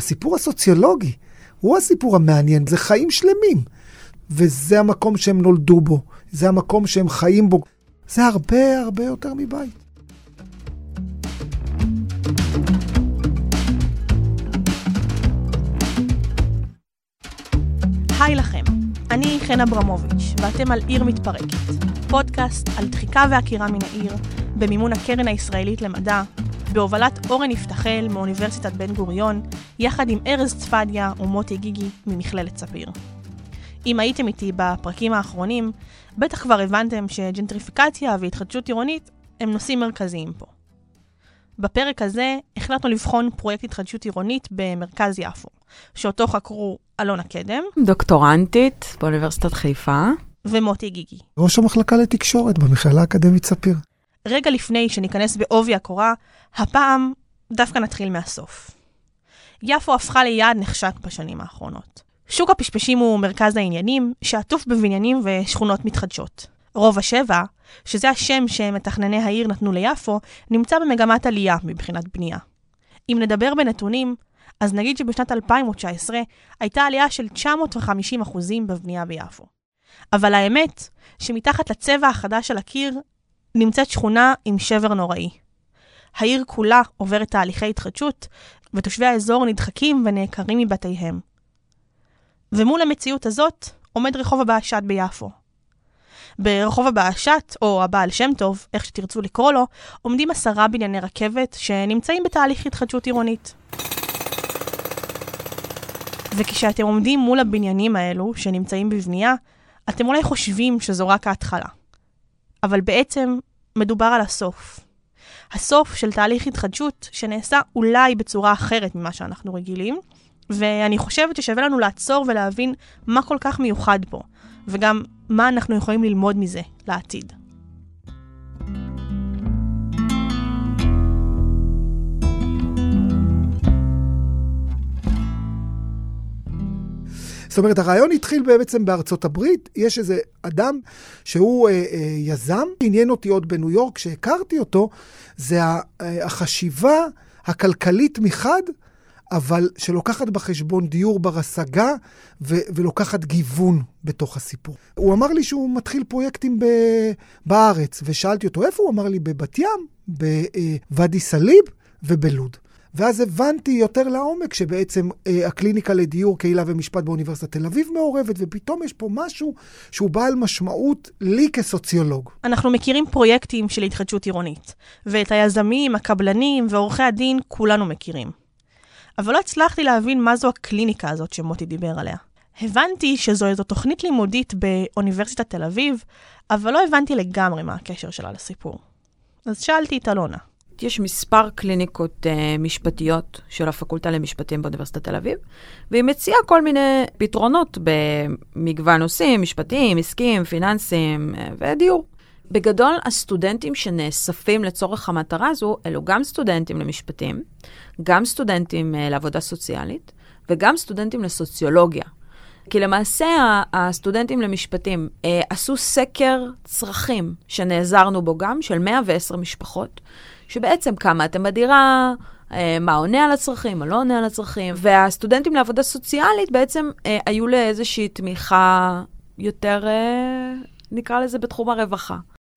הסיפור הסוציולוגי הוא הסיפור המעניין, זה חיים שלמים. וזה המקום שהם נולדו בו, זה המקום שהם חיים בו. זה הרבה הרבה יותר מבית. היי לכם, אני חן אברמוביץ', ואתם על עיר מתפרקת, פודקאסט על דחיקה ועקירה מן העיר, במימון הקרן הישראלית למדע, בהובלת אורן יפתחל מאוניברסיטת בן גוריון, יחד עם ארז צפדיה ומוטי גיגי ממכללת ספיר. אם הייתם איתי בפרקים האחרונים, בטח כבר הבנתם שג'נטריפיקציה והתחדשות עירונית הם נושאים מרכזיים פה. בפרק הזה החלטנו לבחון פרויקט התחדשות עירונית במרכז יפו, שאותו חקרו אלונה קדם, דוקטורנטית באוניברסיטת חיפה, ומוטי גיגי. ראש המחלקה לתקשורת במכללה האקדמית ספיר. רגע לפני שניכנס בעובי הקורה, הפעם דווקא נתחיל מהסוף. יפו הפכה ליעד נחשק בשנים האחרונות. שוק הפשפשים הוא מרכז העניינים, שעטוף בבניינים ושכונות מתחדשות. רוב השבע, שזה השם שמתכנני העיר נתנו ליפו, נמצא במגמת עלייה מבחינת בנייה. אם נדבר בנתונים, אז נגיד שבשנת 2019 הייתה עלייה של 950% בבנייה ביפו. אבל האמת, שמתחת לצבע החדש של הקיר, נמצאת שכונה עם שבר נוראי. העיר כולה עוברת תהליכי התחדשות, ותושבי האזור נדחקים ונעקרים מבתיהם. ומול המציאות הזאת עומד רחוב הבאשת ביפו. ברחוב הבאשת, או הבעל שם טוב, איך שתרצו לקרוא לו, עומדים עשרה בנייני רכבת שנמצאים בתהליך התחדשות עירונית. וכשאתם עומדים מול הבניינים האלו, שנמצאים בבנייה, אתם אולי חושבים שזו רק ההתחלה. אבל בעצם מדובר על הסוף. הסוף של תהליך התחדשות שנעשה אולי בצורה אחרת ממה שאנחנו רגילים, ואני חושבת ששווה לנו לעצור ולהבין מה כל כך מיוחד פה, וגם מה אנחנו יכולים ללמוד מזה לעתיד. זאת אומרת, הרעיון התחיל בעצם בארצות הברית. יש איזה אדם שהוא אה, אה, יזם, עניין אותי עוד בניו יורק, כשהכרתי אותו, זה אה, החשיבה הכלכלית מחד, אבל שלוקחת בחשבון דיור בר השגה ו- ולוקחת גיוון בתוך הסיפור. הוא אמר לי שהוא מתחיל פרויקטים ב- בארץ, ושאלתי אותו איפה? הוא אמר לי בבת ים, בוואדי סאליב ובלוד. ואז הבנתי יותר לעומק שבעצם אה, הקליניקה לדיור, קהילה ומשפט באוניברסיטת תל אביב מעורבת, ופתאום יש פה משהו שהוא בעל משמעות לי כסוציולוג. אנחנו מכירים פרויקטים של התחדשות עירונית, ואת היזמים, הקבלנים ועורכי הדין כולנו מכירים. אבל לא הצלחתי להבין מה זו הקליניקה הזאת שמוטי דיבר עליה. הבנתי שזו איזו תוכנית לימודית באוניברסיטת תל אביב, אבל לא הבנתי לגמרי מה הקשר שלה לסיפור. אז שאלתי את אלונה. יש מספר קליניקות uh, משפטיות של הפקולטה למשפטים באוניברסיטת תל אביב, והיא מציעה כל מיני פתרונות במגוון נושאים, משפטיים, עסקיים, פיננסיים uh, ודיור. בגדול, הסטודנטים שנאספים לצורך המטרה הזו, אלו גם סטודנטים למשפטים, גם סטודנטים uh, לעבודה סוציאלית, וגם סטודנטים לסוציולוגיה. כי למעשה הסטודנטים למשפטים אה, עשו סקר צרכים שנעזרנו בו גם, של 110 משפחות, שבעצם כמה אתם בדירה, אה, מה עונה על הצרכים, מה לא עונה על הצרכים, והסטודנטים לעבודה סוציאלית בעצם אה, היו לאיזושהי תמיכה יותר, אה, נקרא לזה, בתחום הרווחה.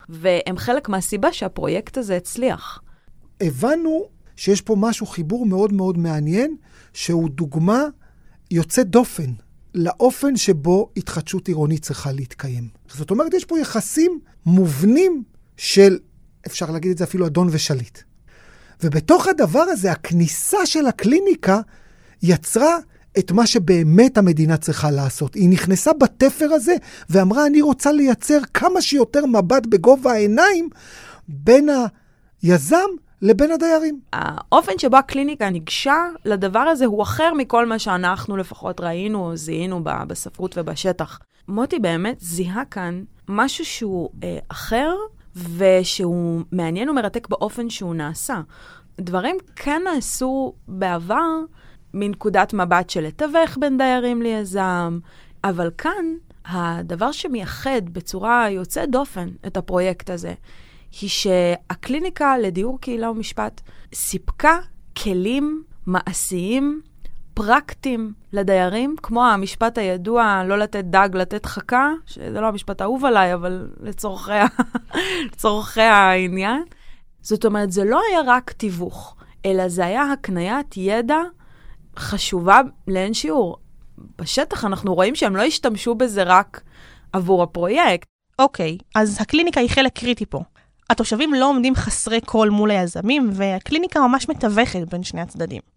והם חלק מהסיבה שהפרויקט הזה הצליח. הבנו שיש פה משהו, חיבור מאוד מאוד מעניין, שהוא דוגמה יוצאת דופן לאופן שבו התחדשות עירונית צריכה להתקיים. זאת אומרת, יש פה יחסים מובנים של אפשר להגיד את זה אפילו אדון ושליט. ובתוך הדבר הזה, הכניסה של הקליניקה יצרה את מה שבאמת המדינה צריכה לעשות. היא נכנסה בתפר הזה ואמרה, אני רוצה לייצר כמה שיותר מבט בגובה העיניים בין היזם לבין הדיירים. האופן שבו הקליניקה ניגשה לדבר הזה הוא אחר מכל מה שאנחנו לפחות ראינו או זיהינו בספרות ובשטח. מוטי באמת זיהה כאן משהו שהוא אה, אחר ושהוא מעניין ומרתק באופן שהוא נעשה. דברים כן נעשו בעבר מנקודת מבט של לתווך בין דיירים ליזם, אבל כאן הדבר שמייחד בצורה יוצאת דופן את הפרויקט הזה, היא שהקליניקה לדיור קהילה ומשפט סיפקה כלים מעשיים פרקטיים לדיירים, כמו המשפט הידוע, לא לתת דג, לתת חכה, שזה לא המשפט האהוב עליי, אבל לצורכי, לצורכי העניין. זאת אומרת, זה לא היה רק תיווך, אלא זה היה הקניית ידע חשובה לאין שיעור. בשטח אנחנו רואים שהם לא השתמשו בזה רק עבור הפרויקט. אוקיי, אז הקליניקה היא חלק קריטי פה. התושבים לא עומדים חסרי קול מול היזמים, והקליניקה ממש מתווכת בין שני הצדדים.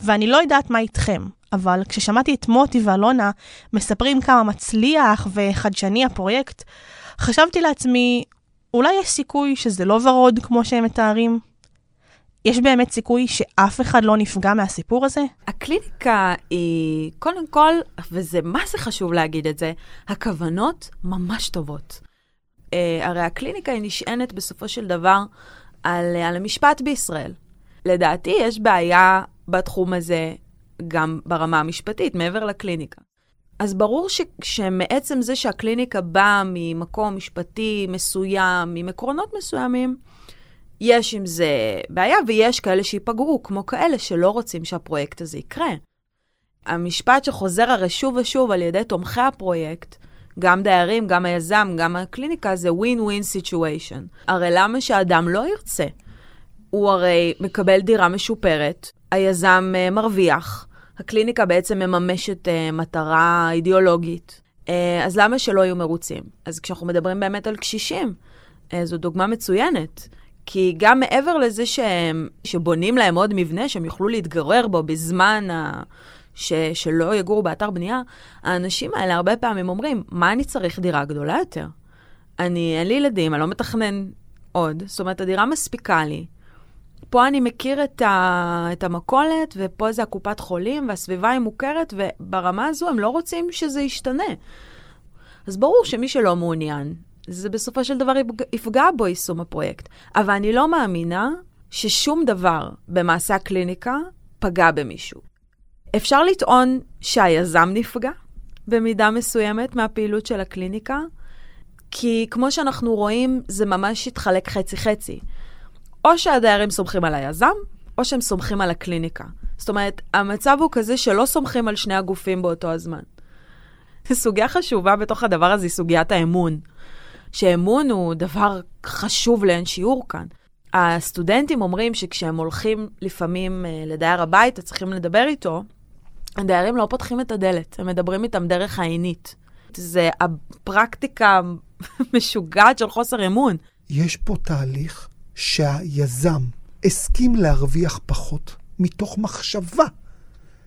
ואני לא יודעת מה איתכם, אבל כששמעתי את מוטי ואלונה מספרים כמה מצליח וחדשני הפרויקט, חשבתי לעצמי, אולי יש סיכוי שזה לא ורוד כמו שהם מתארים? יש באמת סיכוי שאף אחד לא נפגע מהסיפור הזה? הקליניקה היא, קודם כל, וזה מה זה חשוב להגיד את זה, הכוונות ממש טובות. Uh, הרי הקליניקה היא נשענת בסופו של דבר על, על המשפט בישראל. לדעתי יש בעיה בתחום הזה גם ברמה המשפטית, מעבר לקליניקה. אז ברור ש, שמעצם זה שהקליניקה באה ממקום משפטי מסוים, עם עקרונות מסוימים, יש עם זה בעיה, ויש כאלה שייפגעו, כמו כאלה שלא רוצים שהפרויקט הזה יקרה. המשפט שחוזר הרי שוב ושוב על ידי תומכי הפרויקט, גם דיירים, גם היזם, גם הקליניקה, זה win-win situation. הרי למה שאדם לא ירצה? הוא הרי מקבל דירה משופרת, היזם uh, מרוויח, הקליניקה בעצם מממשת uh, מטרה אידיאולוגית. Uh, אז למה שלא יהיו מרוצים? אז כשאנחנו מדברים באמת על קשישים, זו דוגמה מצוינת. כי גם מעבר לזה שהם, שבונים להם עוד מבנה שהם יוכלו להתגורר בו בזמן ה... ש, שלא יגורו באתר בנייה, האנשים האלה הרבה פעמים אומרים, מה אני צריך דירה גדולה יותר? אני, אין לי ילדים, אני לא מתכנן עוד, זאת אומרת, הדירה מספיקה לי. פה אני מכיר את, ה, את המכולת, ופה זה הקופת חולים, והסביבה היא מוכרת, וברמה הזו הם לא רוצים שזה ישתנה. אז ברור שמי שלא מעוניין, זה בסופו של דבר יפגע בו יישום הפרויקט. אבל אני לא מאמינה ששום דבר במעשה הקליניקה פגע במישהו. אפשר לטעון שהיזם נפגע במידה מסוימת מהפעילות של הקליניקה, כי כמו שאנחנו רואים, זה ממש התחלק חצי-חצי. או שהדיירים סומכים על היזם, או שהם סומכים על הקליניקה. זאת אומרת, המצב הוא כזה שלא סומכים על שני הגופים באותו הזמן. סוגיה חשובה בתוך הדבר הזה היא סוגיית האמון. שאמון הוא דבר חשוב לאין שיעור כאן. הסטודנטים אומרים שכשהם הולכים לפעמים אה, לדייר הביתה, צריכים לדבר איתו, הדיירים לא פותחים את הדלת, הם מדברים איתם דרך העינית. זה הפרקטיקה משוגעת של חוסר אמון. יש פה תהליך שהיזם הסכים להרוויח פחות מתוך מחשבה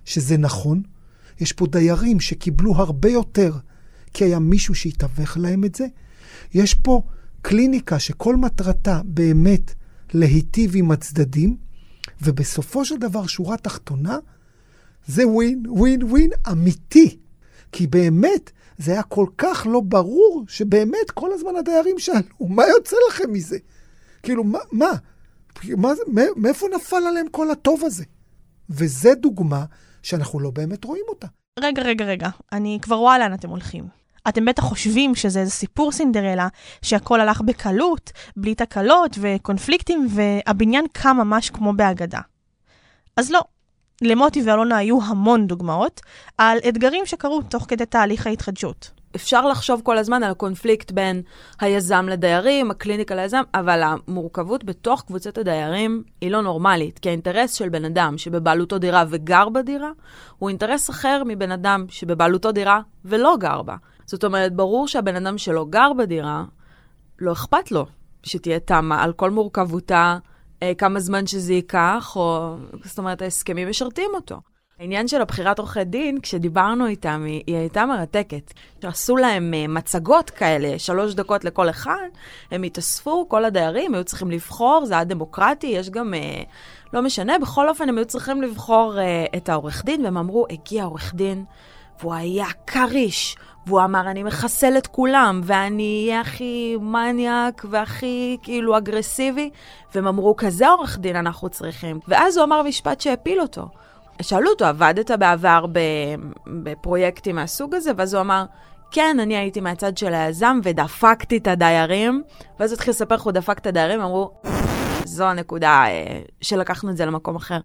שזה נכון. יש פה דיירים שקיבלו הרבה יותר כי היה מישהו שיתווך להם את זה. יש פה קליניקה שכל מטרתה באמת להיטיב עם הצדדים, ובסופו של דבר, שורה תחתונה, זה ווין, ווין, ווין אמיתי. כי באמת, זה היה כל כך לא ברור, שבאמת כל הזמן הדיירים שאלו, מה יוצא לכם מזה? כאילו, מה? מה? מה מאיפה נפל עליהם כל הטוב הזה? וזה דוגמה שאנחנו לא באמת רואים אותה. רגע, רגע, רגע, אני כבר רואה לאן אתם הולכים. אתם בטח חושבים שזה איזה סיפור סינדרלה, שהכל הלך בקלות, בלי תקלות וקונפליקטים, והבניין קם ממש כמו בהגדה. אז לא. למוטי ואלונה היו המון דוגמאות על אתגרים שקרו תוך כדי תהליך ההתחדשות. אפשר לחשוב כל הזמן על הקונפליקט בין היזם לדיירים, הקליניקה ליזם, אבל המורכבות בתוך קבוצת הדיירים היא לא נורמלית, כי האינטרס של בן אדם שבבעלותו דירה וגר בדירה, הוא אינטרס אחר מבן אדם שבבעלותו דירה ולא גר בה. זאת אומרת, ברור שהבן אדם שלא גר בדירה, לא אכפת לו שתהיה תמה על כל מורכבותה, אה, כמה זמן שזה ייקח, או זאת אומרת, ההסכמים משרתים אותו. העניין של הבחירת עורכי דין, כשדיברנו איתם, היא, היא הייתה מרתקת. שעשו להם uh, מצגות כאלה, שלוש דקות לכל אחד, הם התאספו, כל הדיירים היו צריכים לבחור, זה היה דמוקרטי, יש גם, uh, לא משנה, בכל אופן הם היו צריכים לבחור uh, את העורך דין, והם אמרו, הגיע עורך דין, והוא היה כריש, והוא אמר, אני מחסל את כולם, ואני אהיה הכי מניאק והכי כאילו אגרסיבי, והם אמרו, כזה עורך דין אנחנו צריכים. ואז הוא אמר משפט שהפיל אותו. שאלו אותו, עבדת בעבר בפרויקטים מהסוג הזה? ואז הוא אמר, כן, אני הייתי מהצד של היזם ודפקתי את הדיירים, ואז הוא התחיל לספר איך הוא דפק את הדיירים, אמרו, זו הנקודה אה, שלקחנו את זה למקום אחר.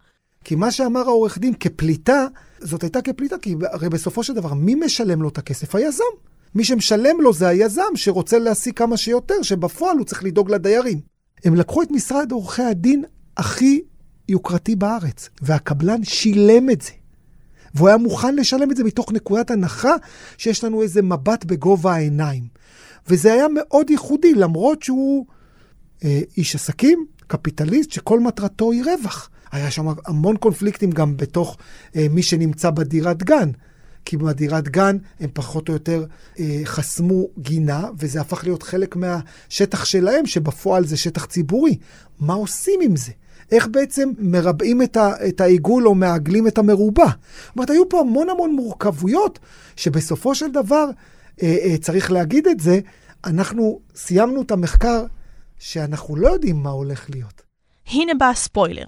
כי מה שאמר העורך דין כפליטה, זאת הייתה כפליטה, כי הרי בסופו של דבר, מי משלם לו את הכסף? היזם. מי שמשלם לו זה היזם שרוצה להשיג כמה שיותר, שבפועל הוא צריך לדאוג לדיירים. הם לקחו את משרד עורכי הדין הכי יוקרתי בארץ, והקבלן שילם את זה. והוא היה מוכן לשלם את זה מתוך נקודת הנחה שיש לנו איזה מבט בגובה העיניים. וזה היה מאוד ייחודי, למרות שהוא אה, איש עסקים, קפיטליסט, שכל מטרתו היא רווח. היה שם המון קונפליקטים גם בתוך אה, מי שנמצא בדירת גן. כי בדירת גן הם פחות או יותר אה, חסמו גינה, וזה הפך להיות חלק מהשטח שלהם, שבפועל זה שטח ציבורי. מה עושים עם זה? איך בעצם מרבעים את, ה, את העיגול או מעגלים את המרובע? זאת אומרת, היו פה המון המון מורכבויות, שבסופו של דבר, אה, אה, צריך להגיד את זה, אנחנו סיימנו את המחקר שאנחנו לא יודעים מה הולך להיות. הנה בא הספוילר.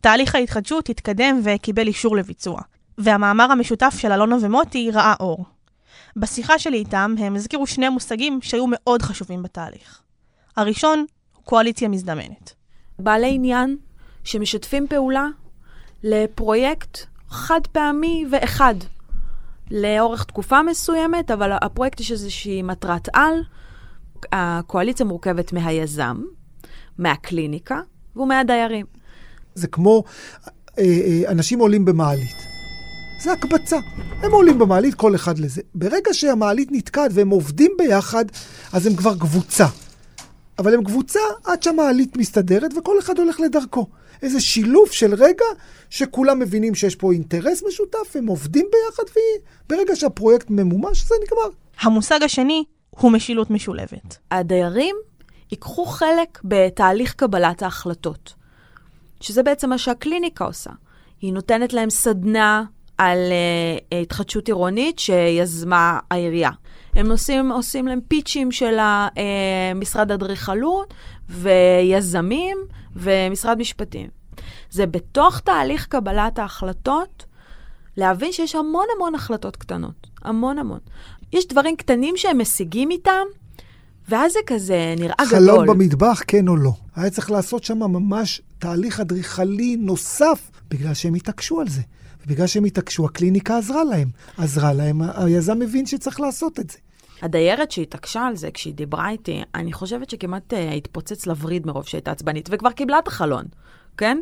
תהליך ההתחדשות התקדם וקיבל אישור לביצוע, והמאמר המשותף של אלונה ומוטי ראה אור. בשיחה שלי איתם הם הזכירו שני מושגים שהיו מאוד חשובים בתהליך. הראשון הוא קואליציה מזדמנת. בעלי עניין שמשתפים פעולה לפרויקט חד פעמי ואחד. לאורך תקופה מסוימת, אבל הפרויקט יש איזושהי מטרת על. הקואליציה מורכבת מהיזם, מהקליניקה ומהדיירים. זה כמו אה, אה, אנשים עולים במעלית. זה הקבצה. הם עולים במעלית, כל אחד לזה. ברגע שהמעלית נתקעת והם עובדים ביחד, אז הם כבר קבוצה. אבל הם קבוצה עד שהמעלית מסתדרת וכל אחד הולך לדרכו. איזה שילוב של רגע שכולם מבינים שיש פה אינטרס משותף, הם עובדים ביחד, וברגע שהפרויקט ממומש, זה נגמר. המושג השני הוא משילות משולבת. הדיירים ייקחו חלק בתהליך קבלת ההחלטות, שזה בעצם מה שהקליניקה עושה. היא נותנת להם סדנה על uh, התחדשות עירונית שיזמה העירייה. הם עושים, עושים להם פיצ'ים של משרד אדריכלות ויזמים ומשרד משפטים. זה בתוך תהליך קבלת ההחלטות, להבין שיש המון המון החלטות קטנות. המון המון. יש דברים קטנים שהם משיגים איתם, ואז זה כזה נראה חלום גדול. חלום במטבח, כן או לא. היה צריך לעשות שם ממש תהליך אדריכלי נוסף, בגלל שהם התעקשו על זה. ובגלל שהם התעקשו, הקליניקה עזרה להם. עזרה להם, היזם מבין שצריך לעשות את זה. הדיירת שהתעקשה על זה, כשהיא דיברה איתי, אני חושבת שכמעט uh, התפוצץ לווריד מרוב שהייתה עצבנית, וכבר קיבלה את החלון, כן?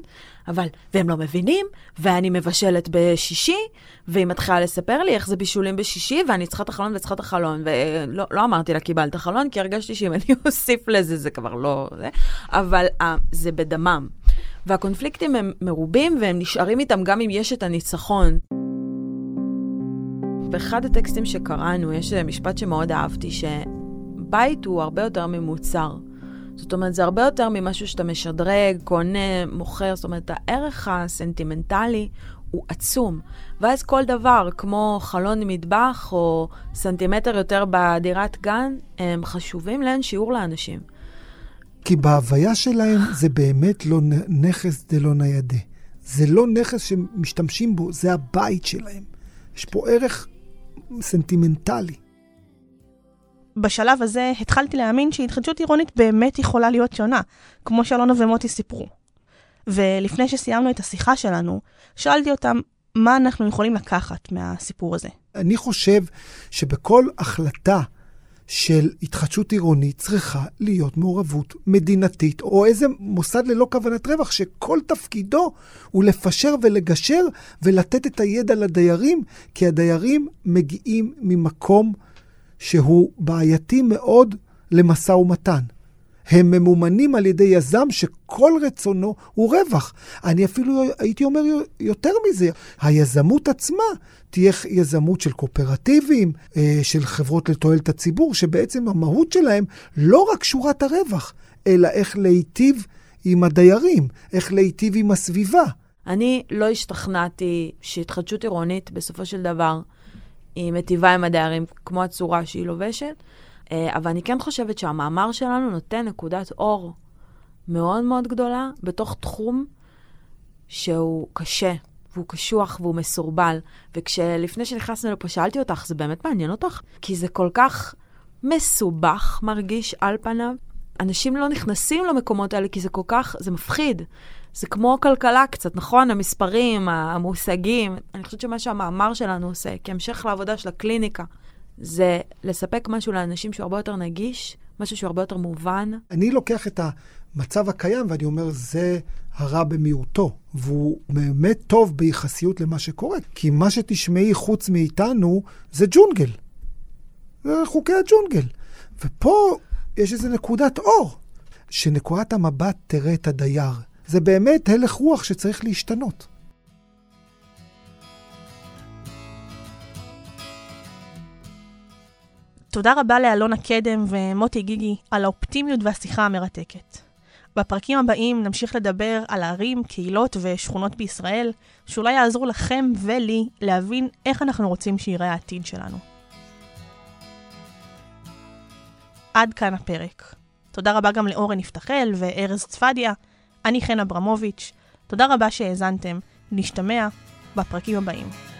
אבל, והם לא מבינים, ואני מבשלת בשישי, והיא מתחילה לספר לי איך זה בישולים בשישי, ואני צריכה את החלון וצריכה את החלון, ולא לא אמרתי לה קיבלת החלון, כי הרגשתי שאם אני אוסיף לזה, זה כבר לא... זה, אבל uh, זה בדמם. והקונפליקטים הם מרובים, והם נשארים איתם גם אם יש את הניצחון. באחד הטקסטים שקראנו, יש משפט שמאוד אהבתי, שבית הוא הרבה יותר ממוצר. זאת אומרת, זה הרבה יותר ממשהו שאתה משדרג, קונה, מוכר, זאת אומרת, הערך הסנטימנטלי הוא עצום. ואז כל דבר, כמו חלון מטבח או סנטימטר יותר בדירת גן, הם חשובים לאין שיעור לאנשים. כי בהוויה שלהם זה באמת לא נכס דלא ניידה. זה לא נכס שמשתמשים בו, זה הבית שלהם. יש פה ערך סנטימנטלי. בשלב הזה התחלתי להאמין שהתחדשות עירונית באמת יכולה להיות שונה, כמו שאלונה ומוטי סיפרו. ולפני שסיימנו את השיחה שלנו, שאלתי אותם מה אנחנו יכולים לקחת מהסיפור הזה. אני חושב שבכל החלטה של התחדשות עירונית צריכה להיות מעורבות מדינתית, או איזה מוסד ללא כוונת רווח, שכל תפקידו הוא לפשר ולגשר ולתת את הידע לדיירים, כי הדיירים מגיעים ממקום שהוא בעייתי מאוד למשא ומתן. הם ממומנים על ידי יזם שכל רצונו הוא רווח. אני אפילו הייתי אומר יותר מזה, היזמות עצמה תהיה יזמות של קואופרטיבים, אה, של חברות לתועלת הציבור, שבעצם המהות שלהם לא רק שורת הרווח, אלא איך להיטיב עם הדיירים, איך להיטיב עם הסביבה. אני לא השתכנעתי שהתחדשות עירונית, בסופו של דבר, היא מטיבה עם הדיירים כמו הצורה שהיא לובשת. אה, אבל אני כן חושבת שהמאמר שלנו נותן נקודת אור מאוד מאוד גדולה בתוך תחום שהוא קשה, והוא קשוח והוא מסורבל. וכשלפני שנכנסנו לפה שאלתי אותך, זה באמת מעניין אותך? כי זה כל כך מסובך, מרגיש על פניו. אנשים לא נכנסים למקומות האלה כי זה כל כך, זה מפחיד. זה כמו כלכלה קצת, נכון? המספרים, המושגים. אני חושבת שמה שהמאמר שלנו עושה, כהמשך לעבודה של הקליניקה, זה לספק משהו לאנשים שהוא הרבה יותר נגיש, משהו שהוא הרבה יותר מובן. אני לוקח את המצב הקיים ואני אומר, זה הרע במיעוטו, והוא באמת טוב ביחסיות למה שקורה. כי מה שתשמעי חוץ מאיתנו זה ג'ונגל. זה חוקי הג'ונגל. ופה יש איזו נקודת אור, שנקודת המבט תראה את הדייר. זה באמת הלך רוח שצריך להשתנות. תודה רבה לאלונה קדם ומוטי גיגי על האופטימיות והשיחה המרתקת. בפרקים הבאים נמשיך לדבר על ערים, קהילות ושכונות בישראל, שאולי יעזרו לכם ולי להבין איך אנחנו רוצים שיראה העתיד שלנו. עד כאן הפרק. תודה רבה גם לאורן יפתחאל וארז צפדיה. אני חן אברמוביץ'. תודה רבה שהאזנתם. נשתמע בפרקים הבאים.